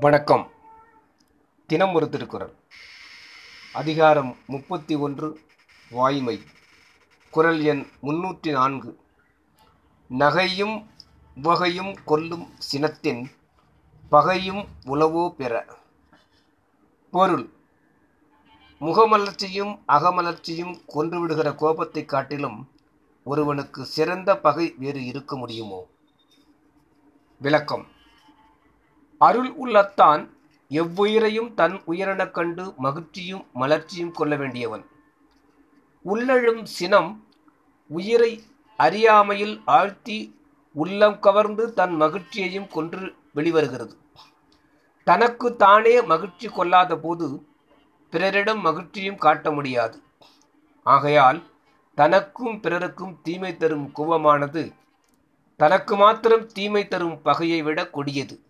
வணக்கம். தினம் ஒரு திருக்குறள். அதிகாரம் முப்பத்தி ஒன்று வாய்மை. குரல் எண் முன்னூற்றி நான்கு. நகையும் உவகையும் கொல்லும் சினத்தின் பகையும் உளவோ பெற. பொருள். முகமலர்ச்சியும் அகமலர்ச்சியும் கொன்றுவிடுகிற கோபத்தைக் காட்டிலும் ஒருவனுக்கு சிறந்த பகை வேறு இருக்க முடியுமோ? விளக்கம். அருள் உள்ளத்தான் எவ்வுயிரையும் தன் உயிரெனக் கண்டு மகிழ்ச்சியும் மலர்ச்சியும் கொள்ள வேண்டியவன். உள்ளழும் சினம் உயிரை அறியாமையில் ஆழ்த்தி உள்ளம் கவர்ந்து தன் மகிழ்ச்சியையும் கொன்று வெளிவருகிறது. தனக்கு தானே மகிழ்ச்சி கொள்ளாத போது பிறரிடம் மகிழ்ச்சியும் காட்ட முடியாது. ஆகையால் தனக்கும் பிறருக்கும் தீமை தரும் கோபமானது தனக்கு மாத்திரம் தீமை தரும் பகையை விட கொடியது.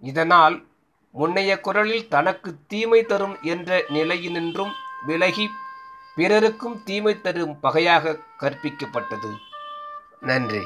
இதனால் முன்னைய குரலில் தனக்கு தீமை தரும் என்ற நிலையினின்றும் விலகி பிறருக்கும் தீமை தரும் பகையாக கற்பிக்கப்பட்டது. நன்றி.